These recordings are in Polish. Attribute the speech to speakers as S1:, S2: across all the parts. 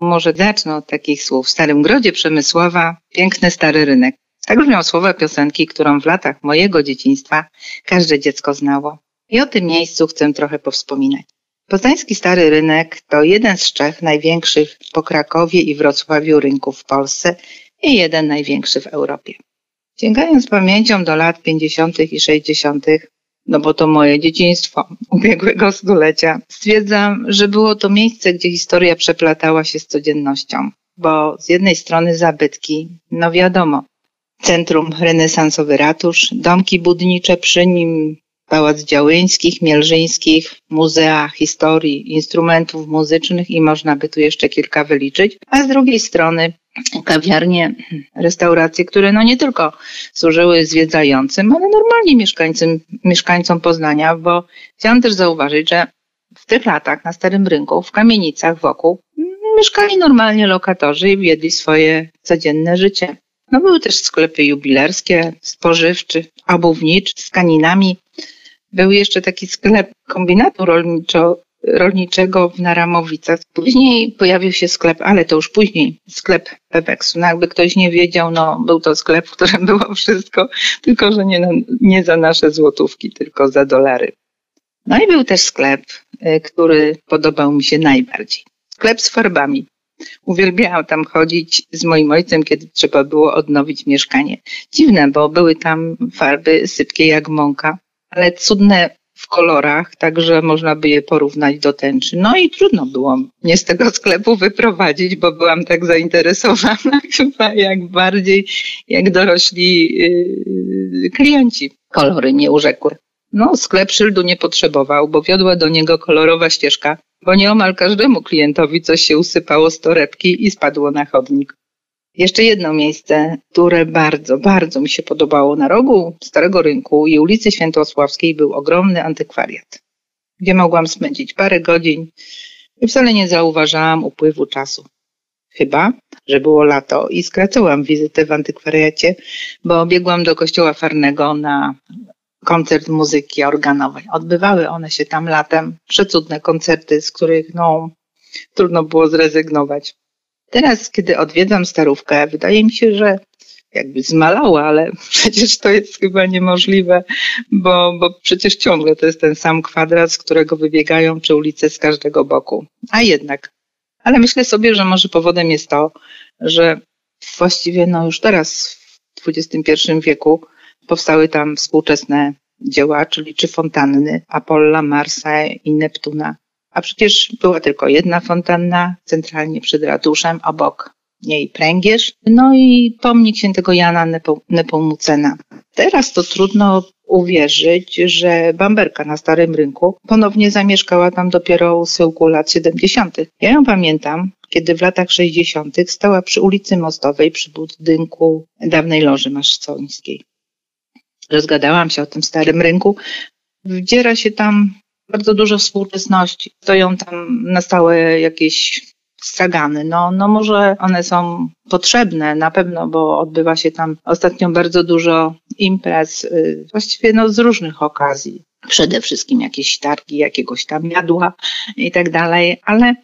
S1: Może zacznę od takich słów. W Starym Grodzie Przemysława piękny stary rynek. Tak brzmią słowa piosenki, którą w latach mojego dzieciństwa każde dziecko znało. I o tym miejscu chcę trochę powspominać. Poznański Stary Rynek to jeden z trzech największych po Krakowie i Wrocławiu rynków w Polsce i jeden największy w Europie. Sięgając pamięcią do lat 50. i 60., no bo to moje dzieciństwo ubiegłego stulecia, stwierdzam, że było to miejsce, gdzie historia przeplatała się z codziennością. Bo z jednej strony zabytki, no wiadomo, centrum renesansowy ratusz, domki budnicze przy nim, Pałac Działyńskich, Mielżyńskich, Muzea Historii, Instrumentów Muzycznych i można by tu jeszcze kilka wyliczyć, a z drugiej strony kawiarnie, restauracje, które no nie tylko służyły zwiedzającym, ale normalnie mieszkańcom, mieszkańcom Poznania, bo chciałam też zauważyć, że w tych latach na Starym Rynku, w kamienicach wokół, mieszkali normalnie lokatorzy i wiedli swoje codzienne życie. No były też sklepy jubilerskie, spożywczy, obuwniczy z kaninami. Był jeszcze taki sklep kombinatu rolniczo, rolniczego w Naramowicach. Później pojawił się sklep, ale to już później, sklep Pepeksu. No jakby ktoś nie wiedział, no był to sklep, w którym było wszystko, tylko że nie, nie za nasze złotówki, tylko za dolary. No i był też sklep, y, który podobał mi się najbardziej. Sklep z farbami. Uwielbiałam tam chodzić z moim ojcem, kiedy trzeba było odnowić mieszkanie. Dziwne, bo były tam farby sypkie jak mąka, ale cudne w kolorach, także można by je porównać do tęczy. No i trudno było mnie z tego sklepu wyprowadzić, bo byłam tak zainteresowana chyba jak bardziej jak dorośli yy, klienci. Kolory nie urzekły. No, sklep szyldu nie potrzebował, bo wiodła do niego kolorowa ścieżka, bo nieomal każdemu klientowi coś się usypało z torebki i spadło na chodnik. Jeszcze jedno miejsce, które bardzo, bardzo mi się podobało. Na rogu Starego Rynku i ulicy Świętosławskiej był ogromny antykwariat, gdzie mogłam spędzić parę godzin i wcale nie zauważałam upływu czasu. Chyba, że było lato i skracałam wizytę w antykwariacie, bo biegłam do kościoła farnego na koncert muzyki organowej. Odbywały one się tam latem. Przecudne koncerty, z których no, trudno było zrezygnować. Teraz, kiedy odwiedzam starówkę, wydaje mi się, że jakby zmalała, ale przecież to jest chyba niemożliwe, bo, bo przecież ciągle to jest ten sam kwadrat, z którego wybiegają czy ulice z każdego boku. A jednak. Ale myślę sobie, że może powodem jest to, że właściwie no już teraz w XXI wieku powstały tam współczesne dzieła, czyli czy fontanny Apolla, Marsa i Neptuna. A przecież była tylko jedna fontanna, centralnie przed ratuszem, obok niej pręgierz, no i pomnik świętego Jana Nepomucena. Teraz to trudno uwierzyć, że Bamberka na Starym Rynku ponownie zamieszkała tam dopiero u syłku lat 70. Ja ją pamiętam, kiedy w latach 60. stała przy ulicy Mostowej przy budynku dawnej Loży Maszcońskiej. Rozgadałam się o tym Starym Rynku. Wdziera się tam bardzo dużo współczesności. Stoją tam na stałe jakieś stragany. No, no może one są potrzebne na pewno, bo odbywa się tam ostatnio bardzo dużo imprez, y, właściwie no z różnych okazji. Przede wszystkim jakieś targi, jakiegoś tam jadła i tak dalej, ale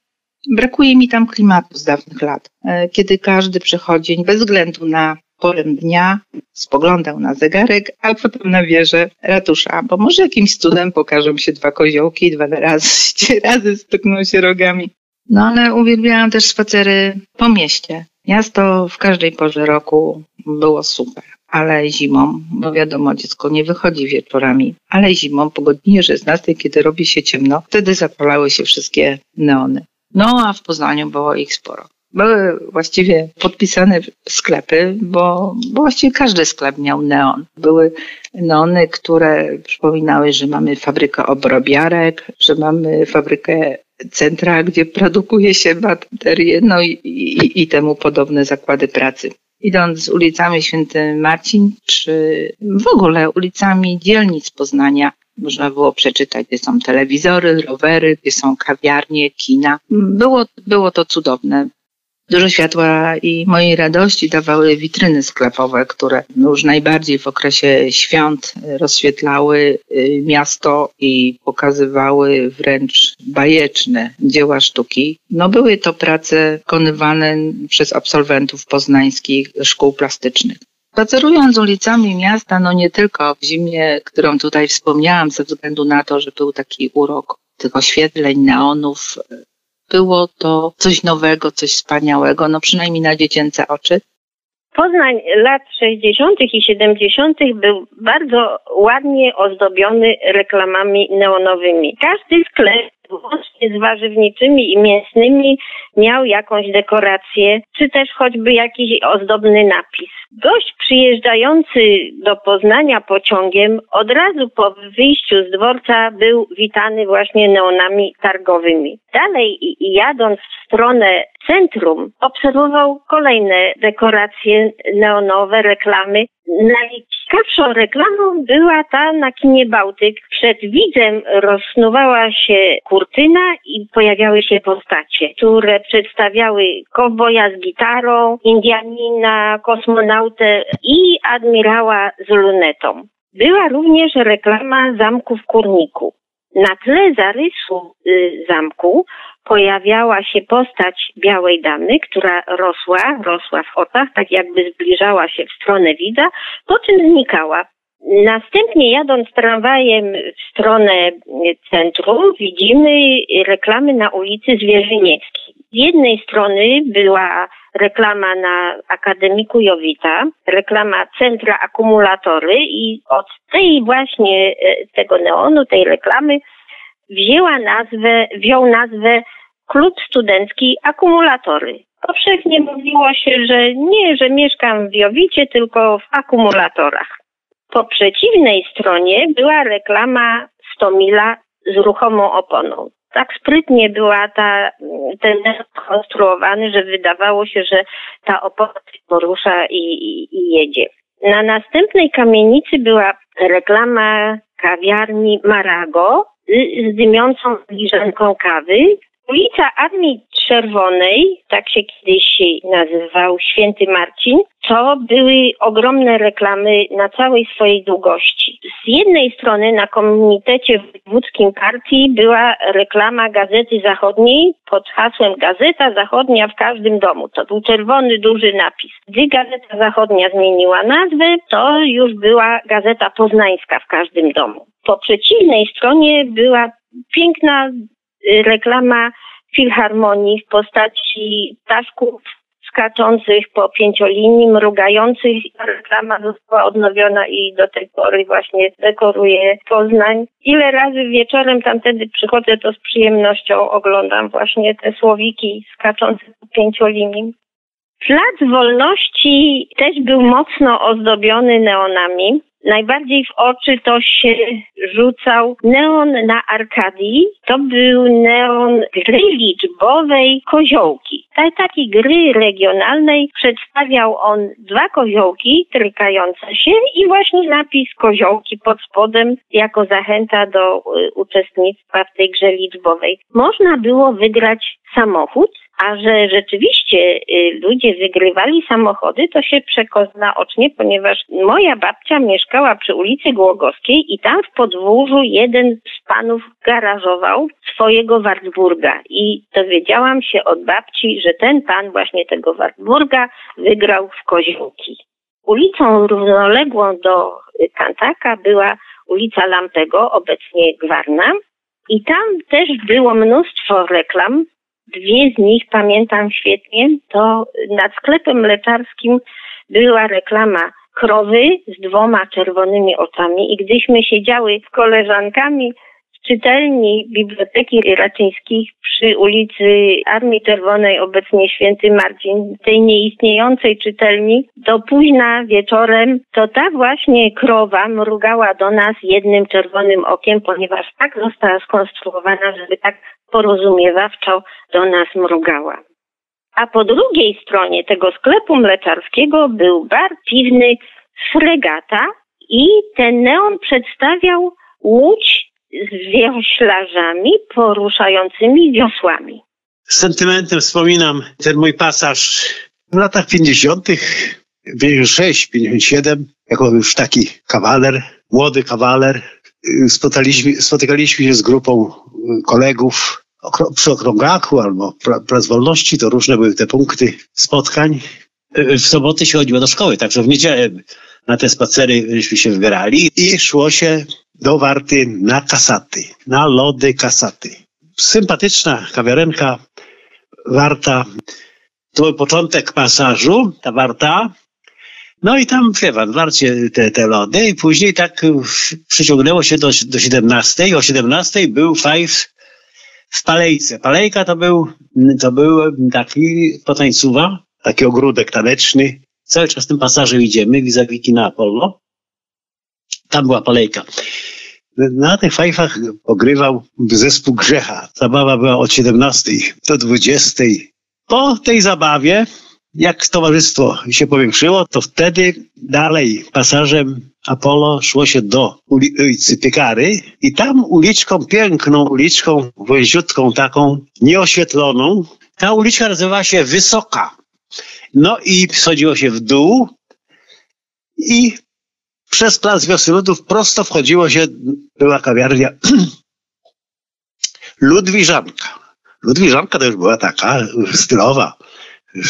S1: brakuje mi tam klimatu z dawnych lat, y, kiedy każdy przechodzień bez względu na porę dnia spoglądał na zegarek, a potem na wieżę ratusza, bo może jakimś cudem pokażą się dwa koziołki, dwa razy, razy stukną się rogami. No ale uwielbiałam też spacery po mieście. Miasto w każdej porze roku było super, ale zimą, bo wiadomo, dziecko nie wychodzi wieczorami, ale zimą po godzinie 16, kiedy robi się ciemno, wtedy zapalały się wszystkie neony. No a w Poznaniu było ich sporo były właściwie podpisane sklepy, bo, bo właściwie każdy sklep miał neon. Były neony, które przypominały, że mamy fabrykę obrobiarek, że mamy fabrykę centra, gdzie produkuje się baterie, no i, i, i temu podobne zakłady pracy. Idąc ulicami Święty Marcin, czy w ogóle ulicami dzielnic Poznania, można było przeczytać, gdzie są telewizory, rowery, gdzie są kawiarnie, kina. Było, było to cudowne. Dużo światła i mojej radości dawały witryny sklepowe, które już najbardziej w okresie świąt rozświetlały y, miasto i pokazywały wręcz bajeczne dzieła sztuki. No były to prace wykonywane przez absolwentów poznańskich szkół plastycznych. Spacerując ulicami miasta, no nie tylko w zimie, którą tutaj wspomniałam, ze względu na to, że był taki urok tych oświetleń, neonów, było to coś nowego, coś wspaniałego, no przynajmniej na dziecięce oczy.
S2: Poznań lat 60. i 70. był bardzo ładnie ozdobiony reklamami neonowymi. Każdy sklep łącznie z warzywniczymi i mięsnymi miał jakąś dekorację, czy też choćby jakiś ozdobny napis. Gość przyjeżdżający do Poznania pociągiem od razu po wyjściu z dworca był witany właśnie neonami targowymi. Dalej jadąc w stronę centrum obserwował kolejne dekoracje neonowe, reklamy. Najciekawszą reklamą była ta na kinie Bałtyk. Przed widzem rozsnuwała się kurtyna i pojawiały się postacie, które przedstawiały kowboja z gitarą, Indianina, kosmonautę i admirała z lunetą. Była również reklama zamku w Kurniku. Na tle zarysu y, zamku pojawiała się postać białej damy, która rosła, rosła w oczach, tak jakby zbliżała się w stronę widza, po czym znikała. Następnie jadąc tramwajem w stronę centrum widzimy reklamy na ulicy Zwierzynieckiej. Z jednej strony była reklama na Akademiku Jowita, reklama Centra Akumulatory i od tej właśnie e, tego neonu, tej reklamy wzięła nazwę, wziął nazwę Klub Studencki Akumulatory. Powszechnie mówiło się, że nie, że mieszkam w Jowicie, tylko w akumulatorach. Po przeciwnej stronie była reklama Stomila z ruchomą oponą. Tak sprytnie była ta, ten konstruowany, że wydawało się, że ta opona się porusza i, i, i jedzie. Na następnej kamienicy była reklama kawiarni Marago z dymiącą filiżanką kawy. Ulica Armii Czerwonej, tak się kiedyś nazywał Święty Marcin, to były ogromne reklamy na całej swojej długości. Z jednej strony na komitecie wojewódzkim partii była reklama Gazety Zachodniej pod hasłem Gazeta Zachodnia w każdym domu. To był czerwony, duży napis. Gdy Gazeta Zachodnia zmieniła nazwę, to już była Gazeta Poznańska w każdym domu. Po przeciwnej stronie była piękna y, reklama filharmonii w postaci ptaszków skaczących po pięciolinii, mrugających. Reklama została odnowiona i do tej pory właśnie dekoruje Poznań. Ile razy wieczorem tam przychodzę, to z przyjemnością oglądam właśnie te słowiki skaczące po pięciolinii. Plac Wolności też był mocno ozdobiony neonami. Najbardziej w oczy to się rzucał neon na Arkadii. To był neon gry liczbowej Koziołki. Takiej gry regionalnej przedstawiał on dwa koziołki trykające się i właśnie napis Koziołki pod spodem jako zachęta do y, uczestnictwa w tej grze liczbowej. Można było wygrać samochód a że rzeczywiście y, ludzie wygrywali samochody, to się przekona ocznie, ponieważ moja babcia mieszkała przy ulicy Głogowskiej i tam w podwórzu jeden z panów garażował swojego Wartburga i dowiedziałam się od babci, że ten pan właśnie tego Wartburga wygrał w Koziołki. Ulicą równoległą do Kantaka była ulica Lampego, obecnie Gwarna i tam też było mnóstwo reklam Dwie z nich pamiętam świetnie. To nad sklepem mleczarskim była reklama krowy z dwoma czerwonymi oczami i gdyśmy siedziały z koleżankami w czytelni Biblioteki Raczyńskich przy ulicy Armii Czerwonej, obecnie Święty Marcin, tej nieistniejącej czytelni, do późna wieczorem, to ta właśnie krowa mrugała do nas jednym czerwonym okiem, ponieważ tak została skonstruowana, żeby tak porozumiewawczo do nas mrugała. A po drugiej stronie tego sklepu mleczarskiego był bar piwny Fregata i ten neon przedstawiał łódź z wioślarzami poruszającymi wiosłami.
S3: z sentymentem wspominam ten mój pasaż w latach 50., 56, 57, jako już taki kawaler, młody kawaler. Spotykaliśmy, spotykaliśmy się z grupą kolegów przy okrągaku albo plac wolności, to różne były te punkty spotkań. W soboty się chodziło do szkoły, także w niedzielę na te spacery żeśmy się wybierali i szło się do Warty na kasaty, na lody kasaty. Sympatyczna kawiarenka, Warta. To był początek pasażu, ta Warta. No i tam, pan, warcie te, te lody i później tak przyciągnęło się do, do 17. O 17 był Five w Palejce. Palejka to był, to był taki potańcuwa, taki ogródek taneczny. Cały czas tym pasażem idziemy, vis-a-vis Apollo. Tam była Palejka. Na tych fajfach ogrywał zespół Grzecha. Zabawa była od 17 do 20. Po tej zabawie, jak towarzystwo się powiększyło, to wtedy dalej pasażem Apollo szło się do ulicy Piekary i tam uliczką, piękną uliczką, wąziutką taką, nieoświetloną, ta uliczka nazywa się Wysoka. No i schodziło się w dół i przez plac Wiosny Ludów prosto wchodziło się, była kawiarnia Ludwiżanka. Ludwiżanka to już była taka stylowa,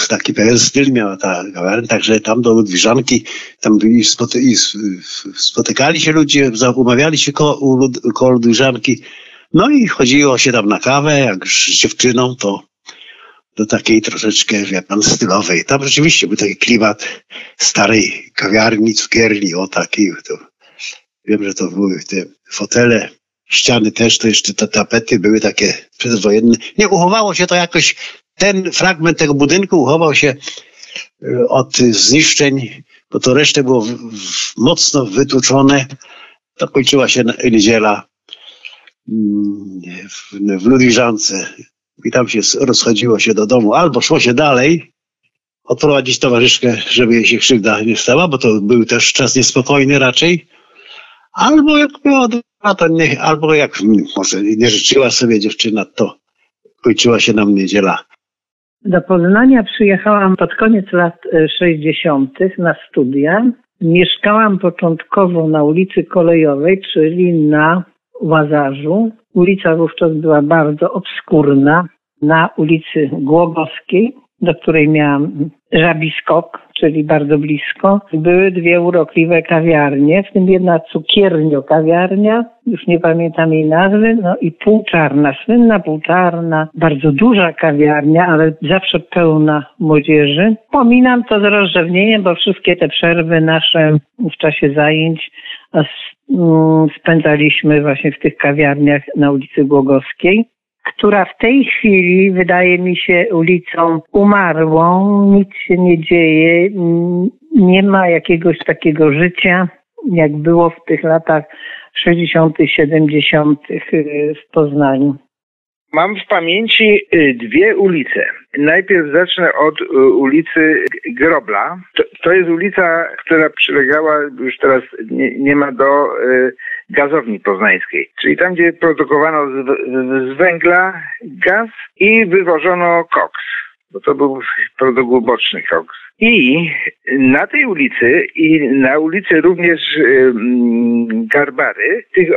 S3: taki pewien styl miała ta kawiarnia, także tam do Ludwiżanki, tam byli, spoty, spotykali się ludzie, umawiali się koło, koło Ludwiżanki, no i chodziło się tam na kawę, jak z dziewczyną, to do takiej troszeczkę, wie pan, stylowej. Tam rzeczywiście był taki klimat starej kawiarni, cukierni, o takiej. To, wiem, że to były te fotele, ściany też, to jeszcze te tapety były takie przedwojenne. Nie, uchowało się to jakoś, ten fragment tego budynku uchował się e, od zniszczeń, bo to resztę było w, w, mocno wytłuczone. To kończyła się niedziela mm, w, w Ludwiżance i tam się rozchodziło się do domu, albo szło się dalej, odprowadzić towarzyszkę, żeby jej się krzywda nie stała, bo to był też czas niespokojny raczej, albo jak było to nie, albo jak może nie życzyła sobie dziewczyna, to kończyła się nam niedziela.
S4: Do Poznania przyjechałam pod koniec lat 60. E, na studia. Mieszkałam początkowo na ulicy Kolejowej, czyli na Łazarzu. Ulica wówczas była bardzo obskurna. Na ulicy Głogowskiej, do której miałam żabiskok, czyli bardzo blisko, były dwie urokliwe kawiarnie, w tym jedna cukiernio kawiarnia, już nie pamiętam jej nazwy, no i półczarna, słynna półczarna, bardzo duża kawiarnia, ale zawsze pełna młodzieży. Pominam to z rozrzewnieniem, bo wszystkie te przerwy nasze w czasie zajęć mm, spędzaliśmy właśnie w tych kawiarniach na ulicy Głogowskiej która w tej chwili wydaje mi się ulicą umarłą, nic się nie dzieje, nie ma jakiegoś takiego życia, jak było w tych latach 60., 70. Y, w Poznaniu.
S5: Mam w pamięci y, dwie ulice. Najpierw zacznę od y, ulicy Grobla. To, to jest ulica, która przylegała, już teraz nie, nie ma do gazowni poznańskiej, czyli tam, gdzie produkowano z, z węgla gaz i wywożono koks, bo to był produkt uboczny koks. I na tej ulicy i na ulicy również Garbary, tych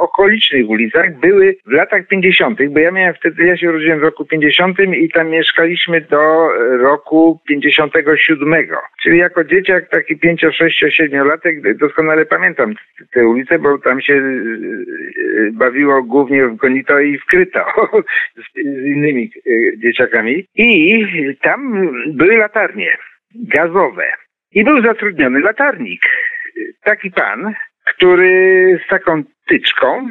S5: okolicznych ulicach były w latach 50., bo ja miałem wtedy, ja się urodziłem w roku 50 i tam mieszkaliśmy do roku 57. Czyli jako dzieciak, taki 5, 6, 7 latek doskonale pamiętam te ulice, bo tam się y, y, bawiło głównie w gonito i w kryto z innymi y, dzieciakami. I tam były latarnie gazowe. I był zatrudniony latarnik. Taki pan, który z taką tyczką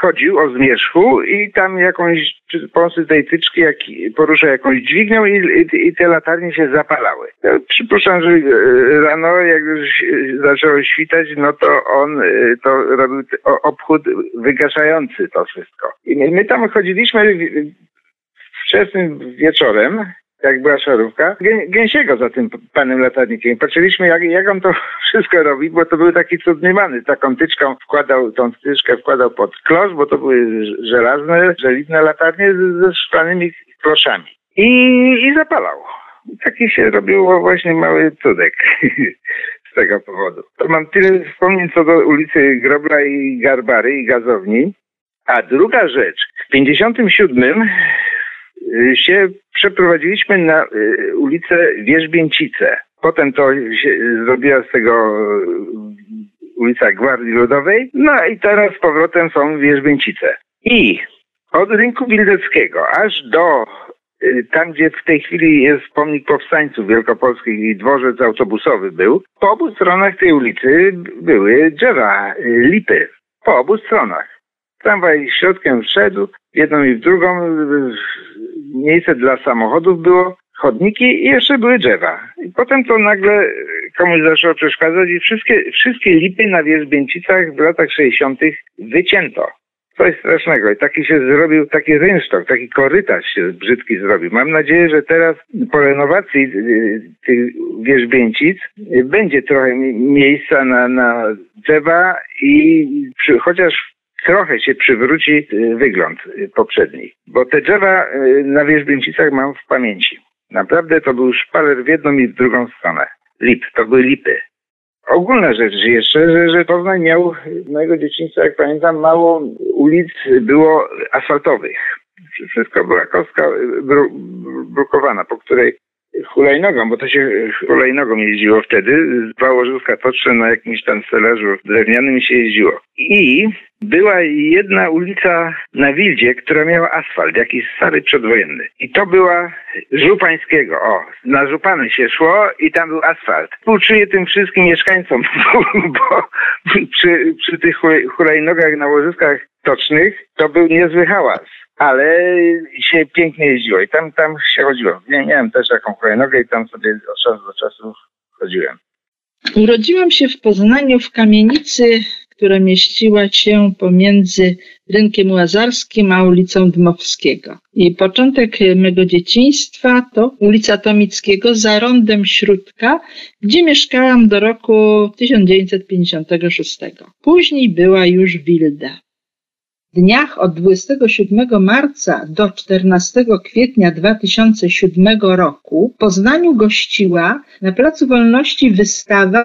S5: chodził o zmierzchu i tam jakąś przy pomocy tej tyczki jak porusza jakąś dźwignią i, i, i, te latarnie się zapalały. Ja przypuszczam, że e, rano jak już zaczęło świtać, no to on e, to robił obchód wygaszający to wszystko. I my, my tam chodziliśmy wczesnym wieczorem jak była szarówka, Gę, gęsiego za tym panem latarnikiem. Patrzyliśmy, jak, jak on to wszystko robi, bo to był taki cudny many. Taką tyczką wkładał, tą tyczkę wkładał pod klosz, bo to były żelazne, żelizne latarnie ze szklanymi kloszami. I, i zapalał. Taki się robił właśnie mały cudek z tego powodu. To mam tyle wspomnień co do ulicy Grobla i Garbary i gazowni. A druga rzecz, w 57 y, się przeprowadziliśmy na y, ulicę Wierzbięcice. Potem to się zrobiła z tego y, ulica Gwardii Ludowej. No i teraz z powrotem są Wierzbięcice. I od rynku Wildeckiego aż do tam, gdzie w tej chwili jest pomnik powstańców wielkopolskich i dworzec autobusowy był, po obu stronach tej ulicy były drzewa, lipy. Po obu stronach. Tramwaj środkiem wszedł, jedną i w drugą. Miejsce dla samochodów było, chodniki i jeszcze były drzewa. I potem to nagle komuś zaczęło przeszkadzać i wszystkie, wszystkie lipy na Wierzbięcicach w latach 60. wycięto. Coś strasznego. I taki się zrobił, taki rynsztok, taki korytarz się brzydki zrobił. Mam nadzieję, że teraz po renowacji y, tych wierzbięcic będzie trochę miejsca na, na drzewa i przy, chociaż trochę się przywróci y, wygląd y, poprzedni. Bo te drzewa y, na wierzbięcicach mam w pamięci. Naprawdę to był szpaler w jedną i w drugą stronę. Lip, to były lipy. Ogólna rzecz jeszcze, że, że Poznań miał mojego dzieciństwa, jak pamiętam, mało ulic było asfaltowych. Wszystko była kostka brukowana, po której hulajnogą, bo to się hulajnogą jeździło wtedy, z Wałożyska Toczne na jakimś tam stelażu drewnianym się jeździło. I była jedna ulica na Wildzie, która miała asfalt, jakiś stary przedwojenny. I to była Żupańskiego. O, na Żupany się szło i tam był asfalt. Współczuję tym wszystkim mieszkańcom, bo, bo przy, przy tych hulajnogach na łożyskach tocznych to był niezły hałas ale się pięknie jeździło i tam, tam się chodziło. Ja miałem też taką hulajnogę i tam sobie od czasu do czasu chodziłem.
S6: Urodziłam się w Poznaniu w kamienicy, która mieściła się pomiędzy rynkiem Łazarskim a ulicą Dmowskiego. I początek mego dzieciństwa to ulica Tomickiego za rondem Śródka, gdzie mieszkałam do roku 1956. Później była już Wilda dniach od 27 marca do 14 kwietnia 2007 roku w Poznaniu gościła na Placu Wolności wystawa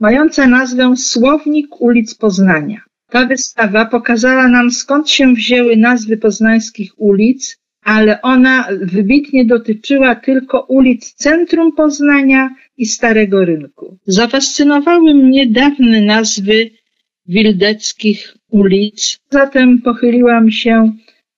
S6: mająca nazwę Słownik ulic Poznania. Ta wystawa pokazała nam skąd się wzięły nazwy poznańskich ulic, ale ona wybitnie dotyczyła tylko ulic centrum Poznania i Starego Rynku. Zafascynowały mnie dawne nazwy wildeckich ulic. Zatem pochyliłam się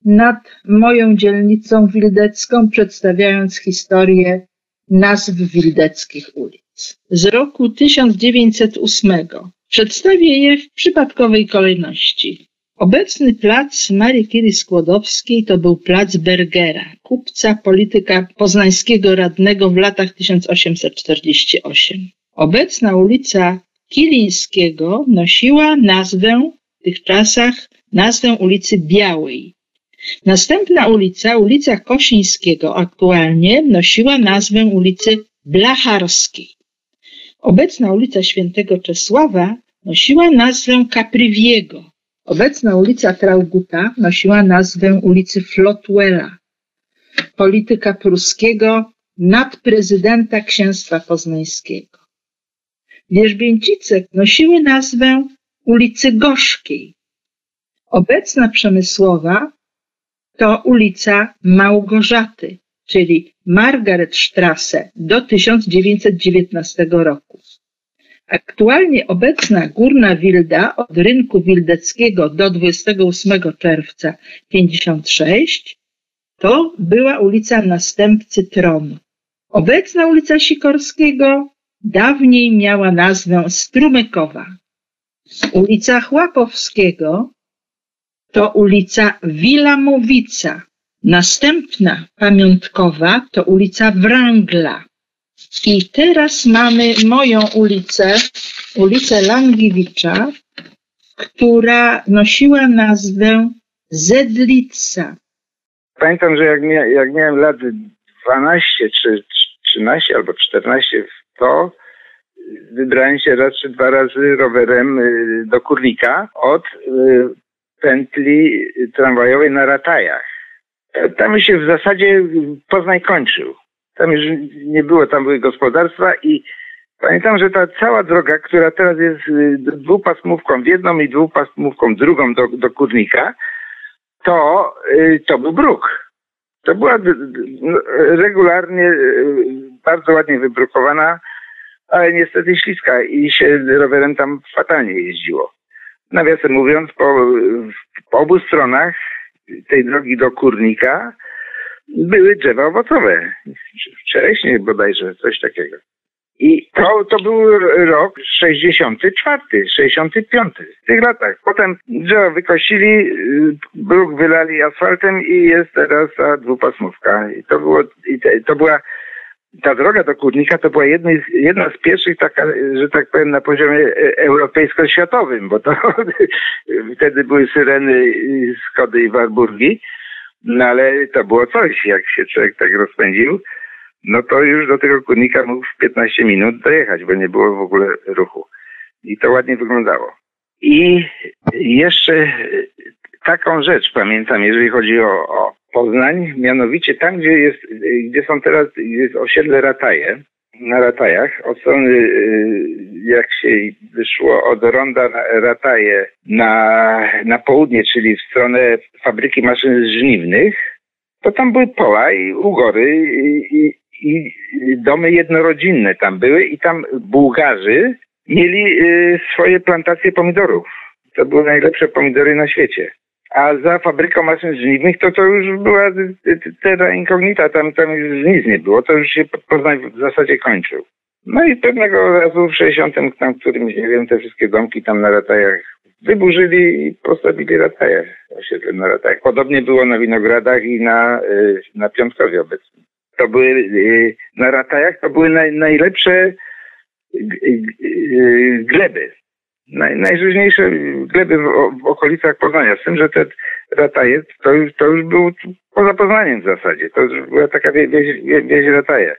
S6: nad moją dzielnicą wildecką, przedstawiając historię nazw wildeckich ulic. Z roku 1908 przedstawię je w przypadkowej kolejności. Obecny plac Marii Curie Skłodowskiej to był plac Bergera, kupca, polityka poznańskiego radnego w latach 1848. Obecna ulica Kilińskiego nosiła nazwę tych czasach nazwę ulicy Białej. Następna ulica, ulica Kosińskiego, aktualnie nosiła nazwę ulicy Blacharskiej. Obecna ulica Świętego Czesława nosiła nazwę Kaprywiego. Obecna ulica Trauguta nosiła nazwę ulicy Flotwella. Polityka pruskiego nadprezydenta księstwa poznańskiego. Wierzbięcice nosiły nazwę ulicy Gorzkiej. Obecna Przemysłowa to ulica Małgorzaty, czyli Margaret Strasse do 1919 roku. Aktualnie obecna Górna Wilda od rynku wildeckiego do 28 czerwca 56 to była ulica następcy tronu. Obecna ulica Sikorskiego dawniej miała nazwę Strumykowa. Ulica Chłapowskiego to ulica Wilamowica. Następna pamiątkowa to ulica Wrangla. I teraz mamy moją ulicę, ulicę Langiewicza, która nosiła nazwę Zedlica.
S5: Pamiętam, że jak, mia jak miałem lat 12 czy 13 albo 14 to wybrałem się raz czy dwa razy rowerem y, do Kurnika od y, pętli tramwajowej na Ratajach. Tam się w zasadzie Poznań kończył. Tam już nie było, tam były gospodarstwa i pamiętam, że ta cała droga, która teraz jest y, dwupasmówką w jedną i dwupasmówką drugą do, do Kurnika, to, to był bruk. To była no, regularnie, bardzo ładnie wybrukowana ale niestety śliska i się rowerem tam fatalnie jeździło. Nawiasem mówiąc, po, po obu stronach tej drogi do Kurnika były drzewa owocowe. Czereśnie bodajże, coś takiego. I to, to był rok 64, 65 w tych latach. Potem drzewa wykosili, bruk wylali asfaltem i jest teraz ta dwupasmówka. I to było, i te, to była ta droga do Kurnika to była jedna, jedna z pierwszych, taka, że tak powiem, na poziomie e, europejsko-światowym, bo to wtedy były syreny Skody i Warburgi, no ale to było coś, jak się człowiek tak rozpędził, no to już do tego Kurnika mógł w 15 minut dojechać, bo nie było w ogóle ruchu. I to ładnie wyglądało. I jeszcze taką rzecz pamiętam, jeżeli chodzi o, o Poznań, mianowicie tam, gdzie, jest, gdzie są teraz jest osiedle Rataje, na Ratajach, od strony, y, jak się wyszło od ronda Rataje na, na południe, czyli w stronę fabryki maszyn żniwnych, to tam były pola i ugory i, i, i domy jednorodzinne tam były i tam Bułgarzy mieli y, swoje plantacje pomidorów. To były najlepsze pomidory na świecie a za fabryką maszyn żniwnych to to już była terra incognita, tam, tam już nic nie było, to już się Poznań w zasadzie kończył. No i pewnego razu w 60 tam którymś, nie wiem, te wszystkie domki tam na ratajach wyburzyli i postawili rataje, osiedle na ratajach. Podobnie było na Winogradach i na, y, na Piątkowie obecnym. To były, y, na ratajach to były naj, najlepsze y, gleby naj, najróżniejsze gleby w, w, okolicach Poznania. Z tym, że te rataje to to już był poza Poznaniem w zasadzie. To już była taka wieś, wieś, wieś rataje.